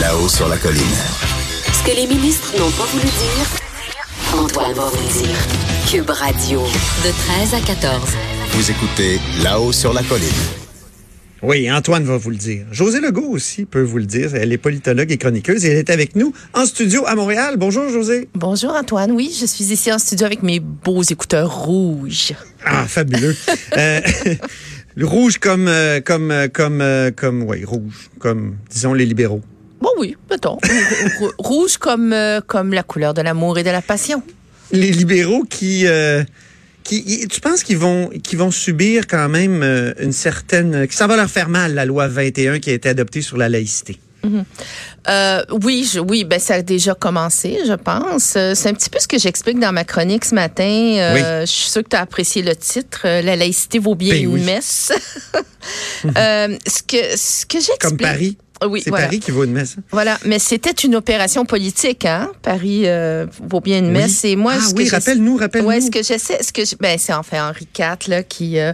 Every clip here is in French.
Là-haut sur la colline. Ce que les ministres n'ont pas voulu dire, Antoine va vous le dire. Cube Radio, de 13 à 14. Vous écoutez Là-haut sur la colline. Oui, Antoine va vous le dire. José Legault aussi peut vous le dire. Elle est politologue et chroniqueuse et elle est avec nous en studio à Montréal. Bonjour, José. Bonjour, Antoine. Oui, je suis ici en studio avec mes beaux écouteurs rouges. Ah, fabuleux. euh, le rouge comme, euh, comme, euh, comme, comme, oui, rouge, comme, disons, les libéraux. Oui, mettons. Rou- rouge comme, euh, comme la couleur de l'amour et de la passion. Les libéraux qui, euh, qui, tu penses qu'ils vont, qu'ils vont subir quand même euh, une certaine, que ça va leur faire mal, la loi 21 qui a été adoptée sur la laïcité? Euh, oui, je, oui, ben ça a déjà commencé, je pense. C'est un petit peu ce que j'explique dans ma chronique ce matin. Euh, Je suis sûre que tu as apprécié le titre. La laïcité vaut bien Ben une oui. messe. Euh, ce que ce que j'explique. Comme Paris. Oui, C'est voilà. Paris qui vaut une messe. hein? Voilà, mais c'était une opération politique, hein. Paris euh, vaut bien une messe. Et moi, ah ce oui, rappelle-nous, rappelle-nous. Ouais, ce que j'essaie, ce que je- ben c'est enfin Henri IV là qui euh,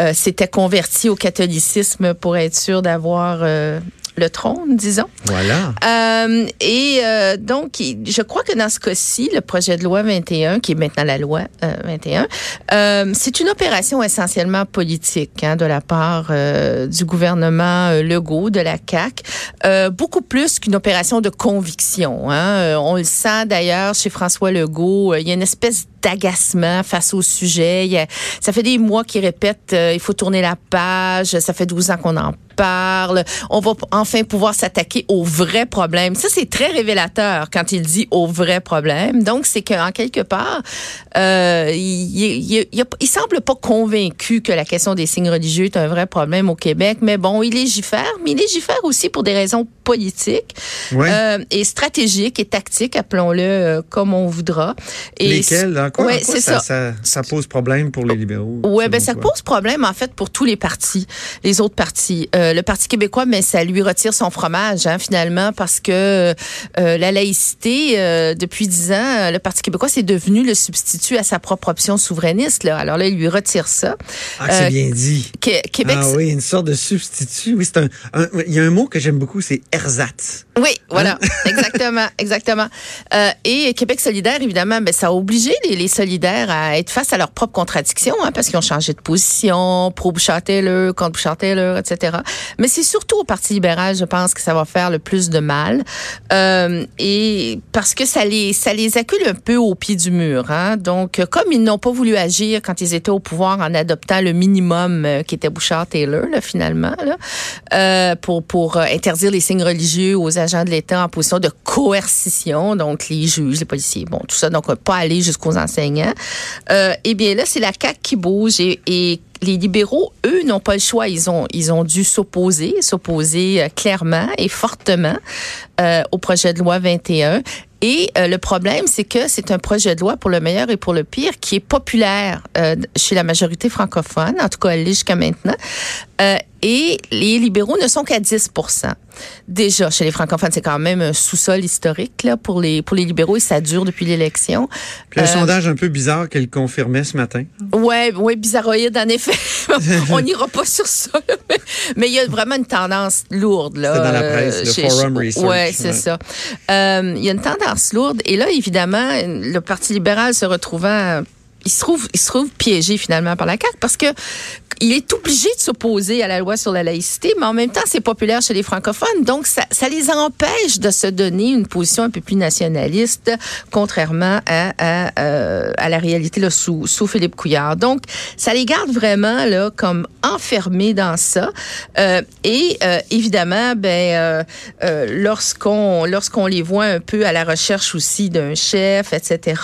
euh, s'était converti au catholicisme pour être sûr d'avoir euh, le trône, disons. Voilà. Euh, et euh, donc, je crois que dans ce cas-ci, le projet de loi 21, qui est maintenant la loi euh, 21, euh, c'est une opération essentiellement politique hein, de la part euh, du gouvernement euh, Legault, de la CAQ, euh, beaucoup plus qu'une opération de conviction. Hein. On le sent d'ailleurs chez François Legault, il y a une espèce d'agacement face au sujet. Il ça fait des mois qu'il répète euh, il faut tourner la page. Ça fait 12 ans qu'on en parle. On va enfin pouvoir s'attaquer aux vrais problèmes. Ça, c'est très révélateur quand il dit aux vrais problèmes. Donc, c'est qu'en quelque part, euh, il, il, il, il semble pas convaincu que la question des signes religieux est un vrai problème au Québec. Mais bon, il légifère, mais il légifère aussi pour des raisons politiques Ouais. euh, et stratégiques et tactiques, appelons-le euh, comme on voudra. Et Lesquels? En quoi, Ouais, quoi c'est ça, ça. ça, ça pose problème pour les libéraux? Ouais, ben ça toi? pose problème en fait pour tous les partis, les autres partis. Euh, le Parti québécois, mais ça lui retire son fromage hein, finalement parce que euh, la laïcité euh, depuis dix ans, le Parti québécois c'est devenu le substitut à sa propre option souverainiste. Là. Alors là, il lui retire ça. Ah, c'est bien dit. Qué- Québec, Ah oui, une sorte de substitut. Oui, c'est un, un- il y a un mot que j'aime beaucoup, c'est ersatz. Oui, voilà, exactement, exactement. Euh, et Québec solidaire, évidemment, ben, ça a obligé les, les solidaires à être face à leurs propres contradictions, hein, parce qu'ils ont changé de position, pro Bouchard-Taylor, contre Bouchard-Taylor, etc. Mais c'est surtout au Parti libéral, je pense, que ça va faire le plus de mal, euh, et parce que ça les, ça les accule un peu au pied du mur. Hein. Donc, comme ils n'ont pas voulu agir quand ils étaient au pouvoir en adoptant le minimum euh, qui était Bouchard-Taylor, finalement, euh, pour, pour interdire les signes religieux aux agents de l'État en position de coercition, donc les juges, les policiers, bon, tout ça, donc pas aller jusqu'aux enseignants. Euh, eh bien là, c'est la CAQ qui bouge et, et les libéraux, eux, n'ont pas le choix. Ils ont, ils ont dû s'opposer, s'opposer euh, clairement et fortement euh, au projet de loi 21. Et euh, le problème, c'est que c'est un projet de loi pour le meilleur et pour le pire qui est populaire euh, chez la majorité francophone, en tout cas elle l'est jusqu'à maintenant. Euh, et les libéraux ne sont qu'à 10 Déjà, chez les francophones, c'est quand même un sous-sol historique là, pour, les, pour les libéraux et ça dure depuis l'élection. Un Euh, sondage un peu bizarre qu'elle confirmait ce matin. Ouais, ouais, bizarroïde en effet. On n'ira pas sur ça, là, mais- mais il y a vraiment une tendance lourde là. C'est dans la euh, presse, le Forum Research, Ouais, c'est ouais. ça. Euh, Il y a une tendance lourde et là, évidemment, le Parti libéral se retrouvant il se trouve, il se trouve piégé finalement par la CAQ parce que il est obligé de s'opposer à la loi sur la laïcité, mais en même temps, c'est populaire chez les francophones. Donc, ça, ça les empêche de se donner une position un peu plus nationaliste, contrairement à, à, euh, à la réalité là, sous, sous Philippe Couillard. Donc, ça les garde vraiment là, comme enfermés dans ça. Euh, et euh, évidemment, ben, euh, euh, lorsqu'on lorsqu'on les voit un peu à la recherche aussi d'un chef, etc.,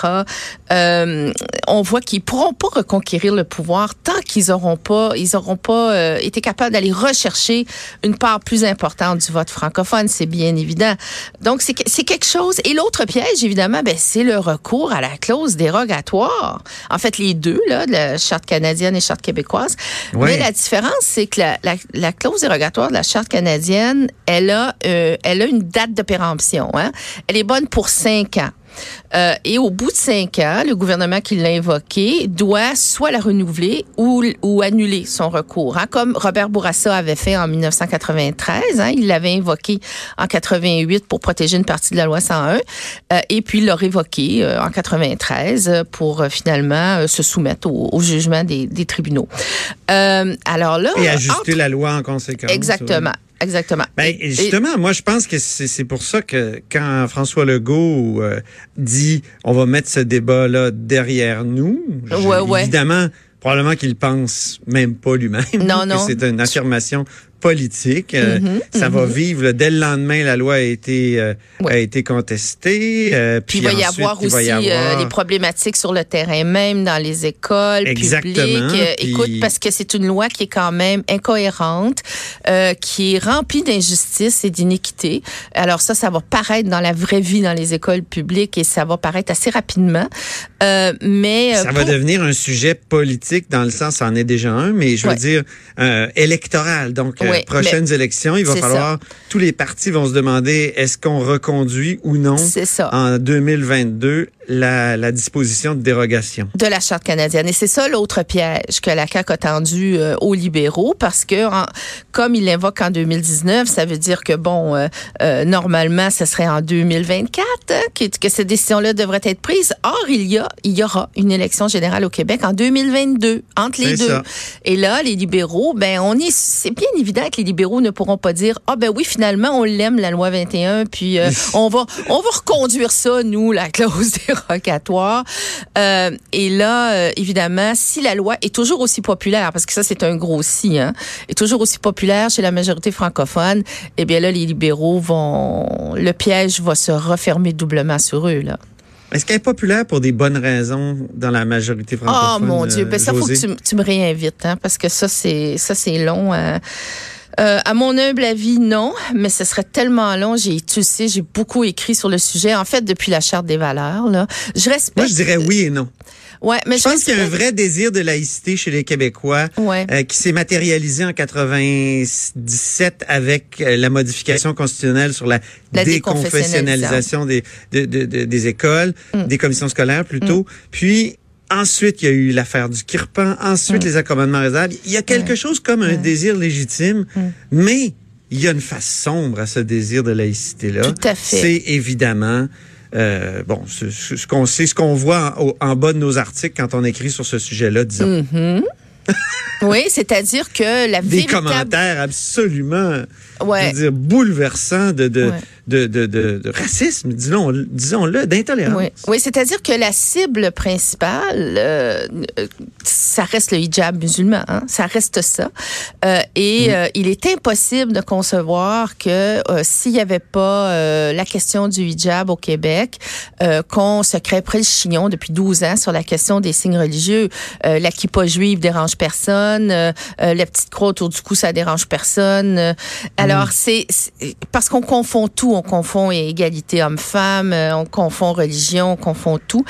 euh, on voit qu'ils pourront pas reconquérir le pouvoir tant qu'ils auront pas, ils auront pas euh, été capables d'aller rechercher une part plus importante du vote francophone, c'est bien évident. Donc c'est que- c'est quelque chose. Et l'autre piège, évidemment, ben c'est le recours à la clause dérogatoire. En fait, les deux là, la charte canadienne et charte québécoise. Mais la différence, c'est que la, la, la clause dérogatoire de la charte canadienne, elle a, euh, elle a une date de péremption. Hein? Elle est bonne pour cinq ans. Euh, et au bout de cinq ans, le gouvernement qui l'a invoqué doit soit la renouveler ou, ou annuler son recours. Hein, comme Robert Bourassa avait fait en 1993. Hein, il l'avait invoqué en 88 pour protéger une partie de la loi 101. Euh, et puis, il l'a révoqué euh, en 93 pour finalement se soumettre au, au jugement des, des tribunaux. Alors là... Et ajuster entre- la loi en conséquence. Exactement. Exactement. Ben, Et- et- justement, moi, je pense que c'est pour ça que quand François Legault euh, dit on va mettre ce débat-là derrière nous, je- Ouais, ouais. évidemment, probablement qu'il pense même pas lui-même. Non, non. C'est une affirmation politique. Euh, Mhm, ça va vivre. là, dès le lendemain, la loi a été euh, Ouais. a été contestée. euh, Puis il va y avoir aussi y avoir- les problématiques sur le terrain même, dans les écoles Exactement, publiques. Puis- Écoute, parce que c'est une loi qui est quand même incohérente, qui est remplie d'injustice et d'iniquité. Alors ça, ça va paraître dans la vraie vie dans les écoles publiques et ça va paraître assez rapidement. Euh, mais euh, Ça va devenir un sujet politique dans le sens, ça en est déjà un, mais je veux Ouais. dire euh, électoral. Donc, euh, prochaines élections, il va falloir, tous les partis vont se demander est-ce qu'on reconduit ou non ça. en 2022 la, la disposition de dérogation. de la charte canadienne. Et c'est ça l'autre piège que la CAQ a tendu euh, aux libéraux parce que en- comme il l'invoque en 2019, ça veut dire que bon, euh, euh, normalement, ce serait en 2024 hein, que, que cette décision-là devrait être prise. Or, il y a, il y aura une élection générale au Québec en 2022 entre les deux. ça. Et là, les libéraux, ben on est, c'est bien évident que les libéraux ne pourront pas dire ah ben oui finalement on l'aime la loi 21 puis euh, on va on va reconduire ça nous la clause Euh, et là euh, évidemment si la loi est toujours aussi populaire parce que ça c'est un gros si hein, est toujours aussi populaire chez la majorité francophone, eh bien là les libéraux vont le piège va se refermer doublement sur eux là. Est-ce qu'elle est populaire pour des bonnes raisons dans la majorité Oh francophone? mon Dieu, euh, ben ça faut que tu, tu me réinvites, hein, parce que ça c'est ça c'est long. hein. Euh, à mon humble avis, non, mais ce serait tellement long. J'ai, tu sais, j'ai beaucoup écrit sur le sujet. En fait, depuis la charte des valeurs, là, je respecte. Moi, je dirais oui et non. Ouais, mais Je pense qu'il y a un vrai désir de laïcité chez les Québécois Ouais. euh, qui s'est matérialisé en 97 avec euh, la modification constitutionnelle sur la, La déconfessionnalisation des, de- de- de- des écoles, Mm. des commissions scolaires plutôt. Puis ensuite, il y a eu l'affaire du Kirpan, ensuite les accommodements raisonnables. Il y a quelque chose comme un désir légitime, Mm. mais il y a une face sombre à ce désir de laïcité-là. Tout à fait. C'est évidemment... euh, bon, ce, ce- ce qu'on sait, ce qu'on voit en, en bas de nos articles quand on écrit sur ce sujet-là, disons. Oui, c'est-à-dire que la Des véritable commentaires absolument, Ouais. dire, bouleversants de, de, Ouais. de, de, racisme, disons, disons-le, d'intolérance. Oui, oui c'est-à-dire que la cible principale, euh, ça reste le hijab musulman, hein, ça reste ça. Euh, et euh, il est impossible de concevoir que s'il n'y avait pas la question du hijab au Québec, qu'on se crêperait le chignon depuis 12 ans sur la question des signes religieux. La kippa juive dérange personne, euh, euh, la petite croix autour du cou, ça dérange personne. Euh, alors, c'est c'est- parce qu'on confond tout, on confond égalité homme-femme, euh, on confond religion, on confond tout.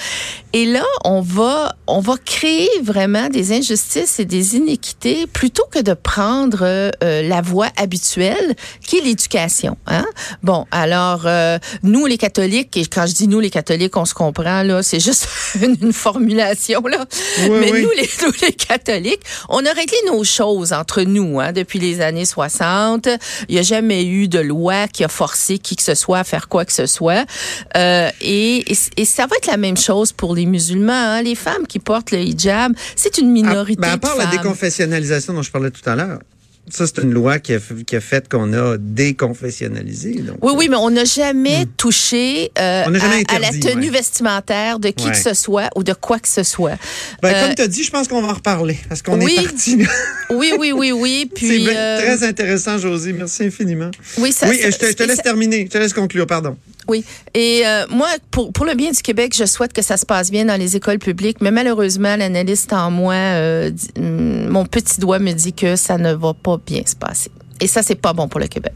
Et là, on va, on va créer vraiment des injustices et des inéquités plutôt que de prendre euh, la voie habituelle qui est l'éducation. Hein? Bon, alors euh, nous les catholiques, et quand je dis nous les catholiques, on se comprend là, c'est juste une, une formulation là. Oui, Mais oui. nous les, nous les catholiques, on a réglé nos choses entre nous hein, depuis les années 60. Il n'y a jamais eu de loi qui a forcé qui que ce soit à faire quoi que ce soit. Euh, et, et, et ça va être la même chose pour les musulmans. hein. Les femmes qui portent le hijab, c'est une À, minorité ben, à part de la femmes. déconfessionnalisation dont je parlais tout à l'heure, ça, c'est une loi qui a, f- qui a fait qu'on a déconfessionnalisé. Donc, Oui, oui, mais on n'a jamais touché euh, à, à la tenue ouais. vestimentaire de qui Ouais. que ce soit ou de quoi que ce soit. Ben, Euh, comme tu as dit, je pense qu'on va en reparler parce qu'on oui. est parti. oui, oui, oui, oui. C'est Puis, bien- euh, très intéressant, Josie. Merci infiniment. oui, ça, oui, ça- je te, je te laisse ça- terminer. Je te laisse conclure, pardon. Oui. Et euh, moi, pour, pour le bien du Québec, je souhaite que ça se passe bien dans les écoles publiques, mais malheureusement, l'analyste en moi, euh, hum, mon petit doigt me dit que ça ne va pas bien se passer. Et ça, c'est pas bon pour le Québec.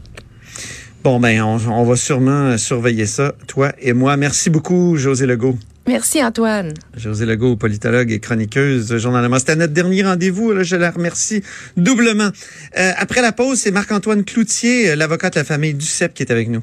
Bon, ben, on, on va sûrement surveiller ça, toi et moi. Merci beaucoup, José Legault. Merci, Antoine. José Legault, politologue et chroniqueuse, Journal de Montréal. C'était notre dernier rendez-vous. Je la remercie doublement. Euh, après la pause, c'est Marc-Antoine Cloutier, l'avocat de la famille Duceppe, qui est avec nous.